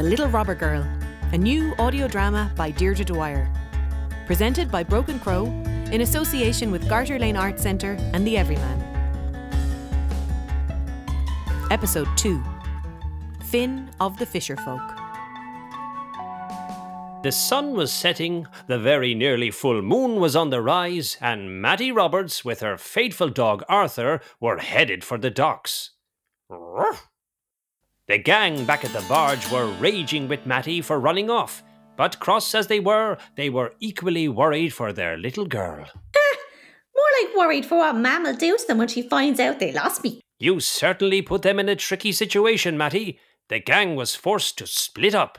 The Little Robber Girl, a new audio drama by Deirdre Dwyer. Presented by Broken Crow in association with Garter Lane Arts Centre and The Everyman. Episode 2 Finn of the Fisher Folk. The sun was setting, the very nearly full moon was on the rise, and Mattie Roberts, with her faithful dog Arthur, were headed for the docks. The gang back at the barge were raging with Mattie for running off, but cross as they were, they were equally worried for their little girl. Ah, More like worried for what Mam will do to them when she finds out they lost me. You certainly put them in a tricky situation, Mattie. The gang was forced to split up.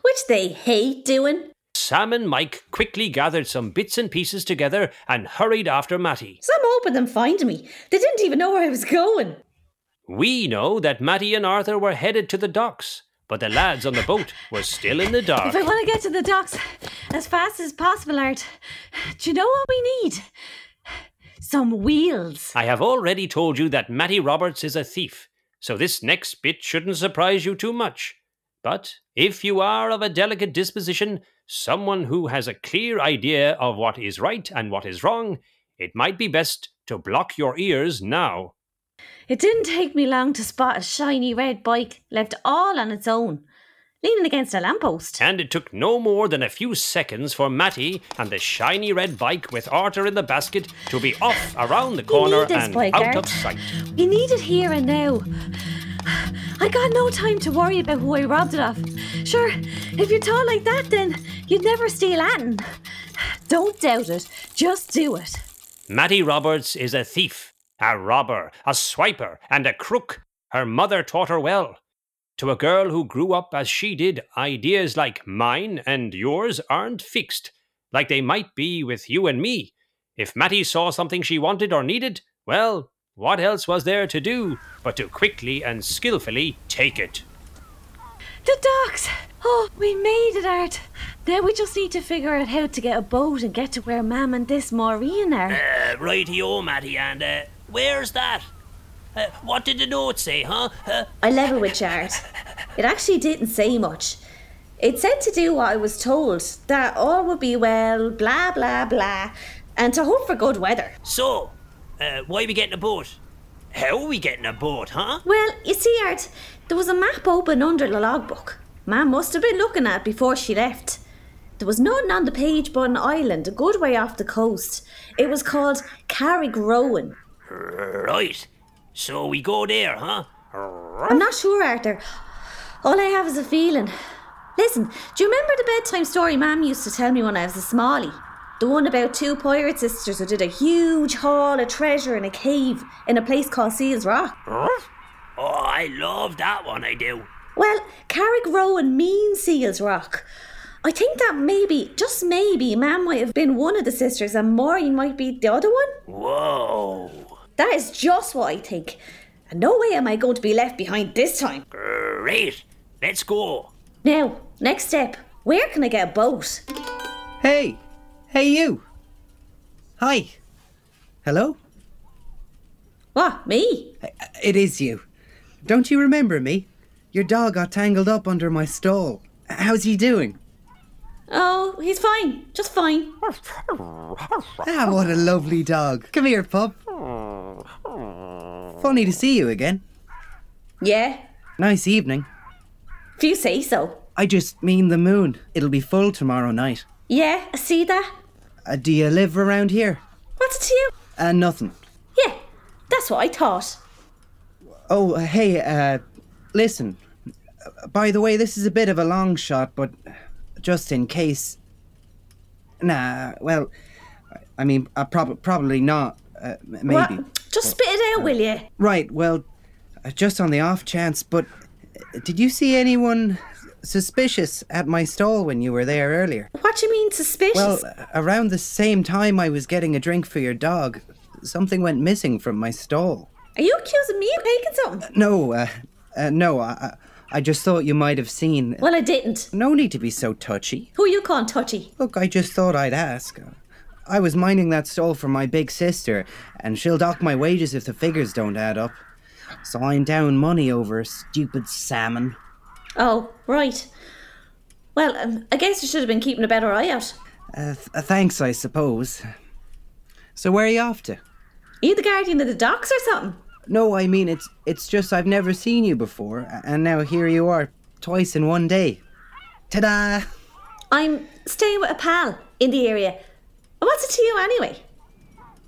Which they hate doing. Sam and Mike quickly gathered some bits and pieces together and hurried after Mattie. Some hoping them find me. They didn't even know where I was going. We know that Mattie and Arthur were headed to the docks, but the lads on the boat were still in the dark. If I want to get to the docks as fast as possible, Art, do you know what we need? Some wheels. I have already told you that Mattie Roberts is a thief, so this next bit shouldn't surprise you too much. But if you are of a delicate disposition, someone who has a clear idea of what is right and what is wrong, it might be best to block your ears now. It didn't take me long to spot a shiny red bike left all on its own, leaning against a lamppost. And it took no more than a few seconds for Mattie and the shiny red bike with Arthur in the basket to be off around the corner and bike, out Art. of sight. You need it here and now. I got no time to worry about who I robbed it of. Sure, if you're tall like that, then you'd never steal Anton. Don't doubt it. Just do it. Mattie Roberts is a thief, a robber, a swiper, and a crook. Her mother taught her well. To a girl who grew up as she did, ideas like mine and yours aren't fixed, like they might be with you and me. If Mattie saw something she wanted or needed, well, what else was there to do but to quickly and skillfully take it? The docks. Oh, we made it, Art. Now we just need to figure out how to get a boat and get to where Mam and this Maureen are. Uh, righty-o, Mattie, and uh, where's that? Uh, what did the note say, huh? Uh, I level with Art. It actually didn't say much. It said to do what I was told, that all would be well, blah blah blah, and to hope for good weather. so, uh, why we getting a boat? How are we getting a boat, huh? Well, you see, Art, there was a map open under the logbook. Mam must have been looking at it before she left. There was none on the page but an island a good way off the coast. It was called Carrigrowan. Right. So we go there, huh? I'm not sure, Arthur. All I have is a feeling. Listen, do you remember the bedtime story Mam used to tell me when I was a smallie? The one about two pirate sisters who did a huge haul of treasure in a cave in a place called Seals Rock. Oh, I love that one, I do. Well, Carrigrowan means Seals Rock. I think that maybe, just maybe, Mam might have been one of the sisters and Maureen might be the other one. Whoa. That is just what I think. And no way am I going to be left behind this time. Great. Let's go. Now, next step. Where can I get a boat? Hey! Hey, you! Hi! Hello? What, me? It is you. Don't you remember me? Your dog got tangled up under my stall. How's he doing? Oh, he's fine. Just fine. Ah, what a lovely dog. Come here, pup. Funny to see you again. Yeah, Nice evening. if you say so. I just mean the moon. It'll be full tomorrow night. Yeah, I see that. Uh, do you live around here? What's it to you? Uh, nothing. Yeah, that's what I thought. Oh, uh, hey, uh, listen. Uh, By the way, this is a bit of a long shot, but just in case. Nah, well, I mean, uh, prob- probably not. Uh, maybe. Just spit it out, will you? Right, well, uh, just on the off chance, but uh, did you see anyone suspicious at my stall when you were there earlier? What do you mean suspicious? Well, uh, around the same time I was getting a drink for your dog, something went missing from my stall. Are you accusing me of taking something? No, uh, uh, no, I, I- I just thought you might have seen. Well, I didn't. No need to be so touchy. Who are you calling touchy? Look, I just thought I'd ask. I was minding that stall for my big sister, and she'll dock my wages if the figures don't add up. So I'm down money over a stupid salmon. Oh, right. Well, um, I guess you should have been keeping a better eye out. Uh, th- uh, thanks, I suppose. So where are you off to? Are you the guardian of the docks or something? No, I mean it's it's just I've never seen you before, and now here you are, twice in one day. Ta-da! I'm staying with a pal in the area. What's it to you anyway?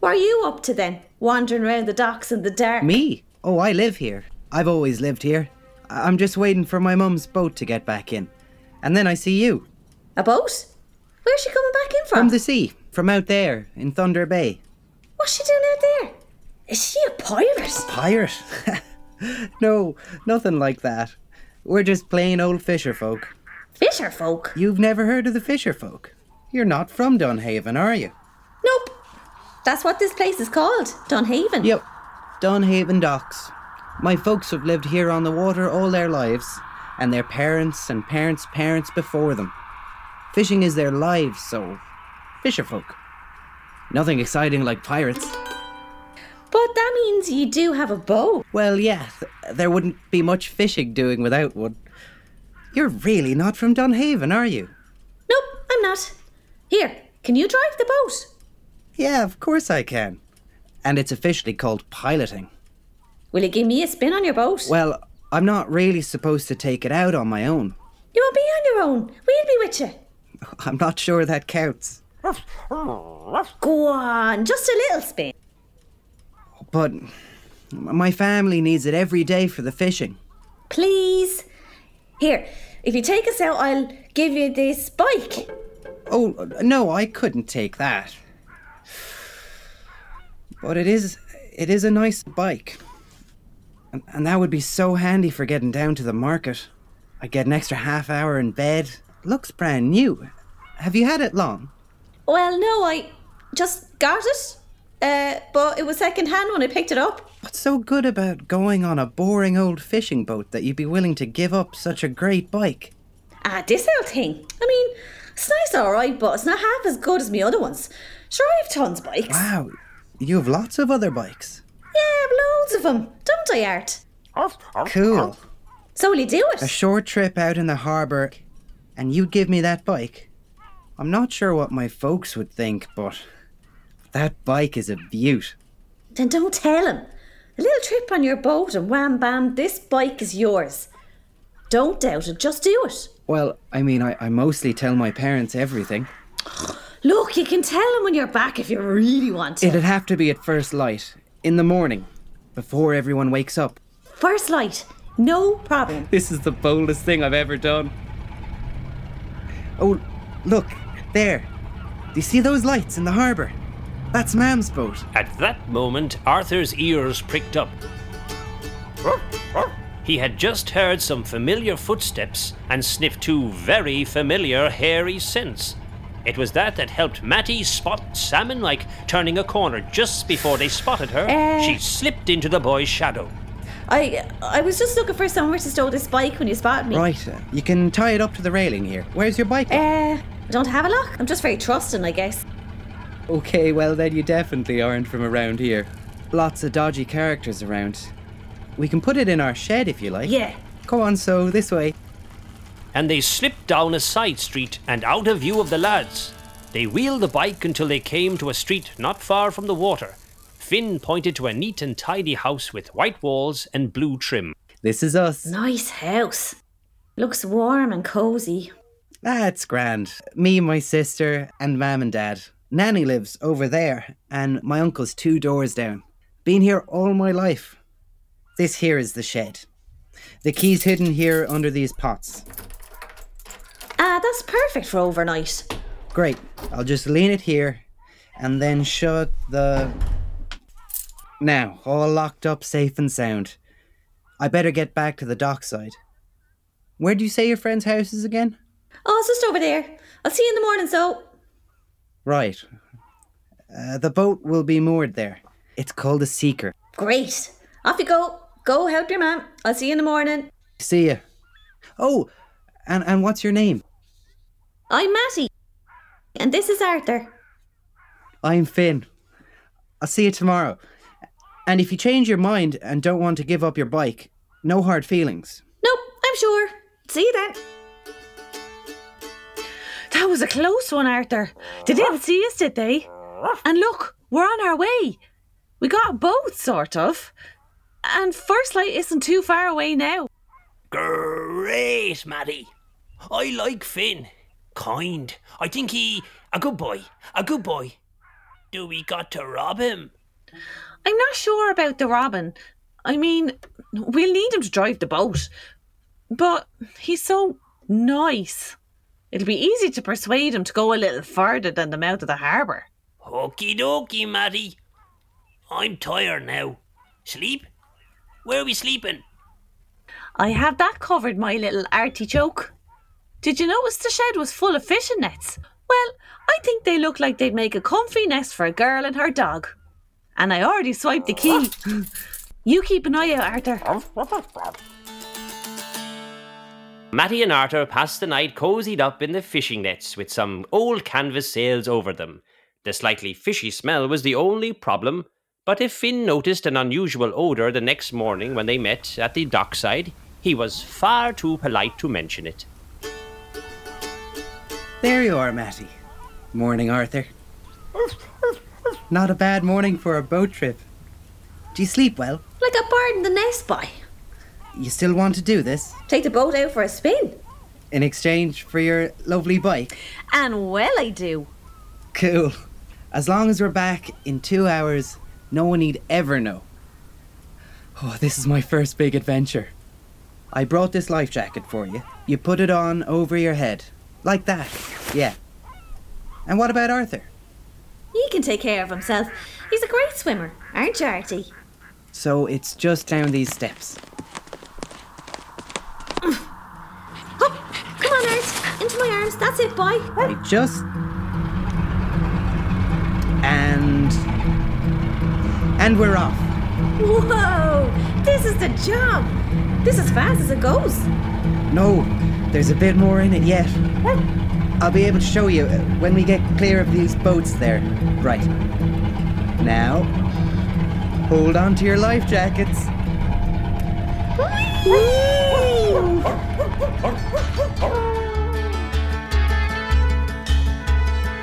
What are you up to then? Wandering around the docks in the dark? Me? Oh, I live here. I've always lived here. I- I'm just waiting for my mum's boat to get back in, and then I see you A boat? Where's she coming back in from? from the sea, from out there in Thunder Bay. What's she doing out there? Is she a pirate? Pirate? no, nothing like that. We're just plain old fisher folk. Fisher folk? You've never heard of the fisher folk? You're not from Dunhaven, are you? Nope. That's what this place is called, Dunhaven. Yep, Dunhaven Docks. My folks have lived here on the water all their lives, and their parents and parents' parents before them. Fishing is their lives, so fisher folk. Nothing exciting like pirates. But that means you do have a boat. Well, yeah, th- there wouldn't be much fishing doing without one. You're really not from Dunhaven, are you? Nope, I'm not. Here, can you drive the boat? Yeah, of course I can. And it's officially called piloting. Will you give me a spin on your boat? Well, I'm not really supposed to take it out on my own. you won't be on your own. We'll be with you. I'm not sure that counts. Go on, just a little spin. But my family needs it every day for the fishing. Please. Here, if you take us out, I'll give you this bike. Oh, no, I couldn't take that. But it is it is a nice bike. And, and that would be so handy for getting down to the market. I get an extra half hour in bed. Looks brand new. Have you had it long? Well, no, I just got it. Uh, but it was second hand when I picked it up. What's so good about going on a boring old fishing boat that you'd be willing to give up such a great bike? Ah, this old thing. I mean, it's nice, alright, but it's not half as good as my other ones. Sure, I have tons of bikes. Wow, you have lots of other bikes. Yeah, I have loads of them, don't I, Art? Cool. So will you do it? A short trip out in the harbour, and you'd give me that bike. I'm not sure what my folks would think, but that bike is a beaut. Then don't tell him. A little trip on your boat and wham bam, this bike is yours. Don't doubt it, just do it. Well, I mean, I, I mostly tell my parents everything. Look, you can tell them when you're back if you really want to. It'd have to be at first light, in the morning, before everyone wakes up. First light, no problem. This is the boldest thing I've ever done. Oh, look, there. Do you see those lights in the harbour? That's Mam's boat. At that moment, Arthur's ears pricked up. He had just heard some familiar footsteps and sniffed two very familiar hairy scents. It was that that helped Mattie spot Sam and Mike turning a corner just before they spotted her. Uh. she slipped into the boy's shadow. I I was just looking for somewhere to stow this bike when you spotted me. Right, uh, you can tie it up to the railing here. Where's your bike? Uh, I don't have a lock. I'm just very trusting, I guess. Okay, well then you definitely aren't from around here. Lots of dodgy characters around. We can put it in our shed if you like. Yeah. Go on, so this way. and they slipped down a side street and out of view of the lads. They wheeled the bike until they came to a street not far from the water. Finn pointed to a neat and tidy house with white walls and blue trim. This is us. Nice house. Looks warm and cozy. That's grand. Me, my sister, and Mam and Dad. Nanny lives over there, and my uncle's two doors down. Been here all my life. This here is the shed. The key's hidden here under these pots. Ah, that's perfect for overnight. Great. I'll just lean it here and then shut the. Now, all locked up, safe and sound. I better get back to the dockside. Where do you say your friend's house is again? Oh, it's just over there. I'll see you in the morning, so. Right. Uh, the boat will be moored there. It's called a Seeker. Great. Off you go. Go help your mum. I'll see you in the morning. See ya. Oh, and, and what's your name? I'm Mattie. And this is Arthur. I'm Finn. I'll see you tomorrow. And if you change your mind and don't want to give up your bike, no hard feelings. Nope, I'm sure. See you then. That was a close one, Arthur. They didn't see us, did they? And look, we're on our way. We got a boat, sort of. And First Light isn't too far away now. Great, Mattie. I like Finn. Kind. I think he a good boy. A good boy. Do we got to rob him? I'm not sure about the Robin. I mean, we'll need him to drive the boat. But he's so nice. It'll be easy to persuade him to go a little further than the mouth of the harbour. Okie dokie, Mattie. I'm tired now. Sleep? Where are we sleeping? I have that covered, my little artichoke. Did you notice the shed was full of fishing nets? Well, I think they look like they'd make a comfy nest for a girl and her dog. And I already swiped the key. you keep an eye out, Arthur. Mattie and Arthur passed the night cozied up in the fishing nets with some old canvas sails over them. The slightly fishy smell was the only problem, but if Finn noticed an unusual odour the next morning when they met at the dockside, he was far too polite to mention it. There you are, Mattie. Morning, Arthur. Not a bad morning for a boat trip. Do you sleep well? Like a bird in the nest, boy. You still want to do this? Take the boat out for a spin. In exchange for your lovely bike? And well, I do. Cool. As long as we're back in two hours, no one need ever know. Oh, this is my first big adventure. I brought this life jacket for you. You put it on over your head. Like that. Yeah. And what about Arthur? He can take care of himself. He's a great swimmer, aren't you, Artie? So it's just down these steps. Oh, come on, Art. Into my arms. That's it, boy. I just. And we're off. Whoa! This is the job. This is fast as it goes. No, there's a bit more in it yet. I'll be able to show you uh, when we get clear of these boats there. Right. Now, hold on to your life jackets.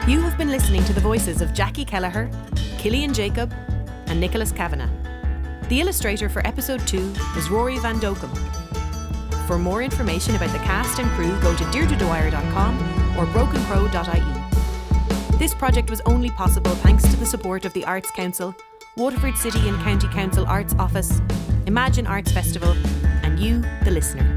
You have been listening to the voices of Jacqui Kelleher, Cilian Jacob, and Nicholas Kavanagh. The illustrator for episode 2 is Rory Van Dokkum. For more information about the cast and crew, go to deirdredwyer.com or brokencrow.ie. This project was only possible thanks to the support of the Arts Council, Waterford City and County Council Arts Office, Imagine Arts Festival, and you, the listener.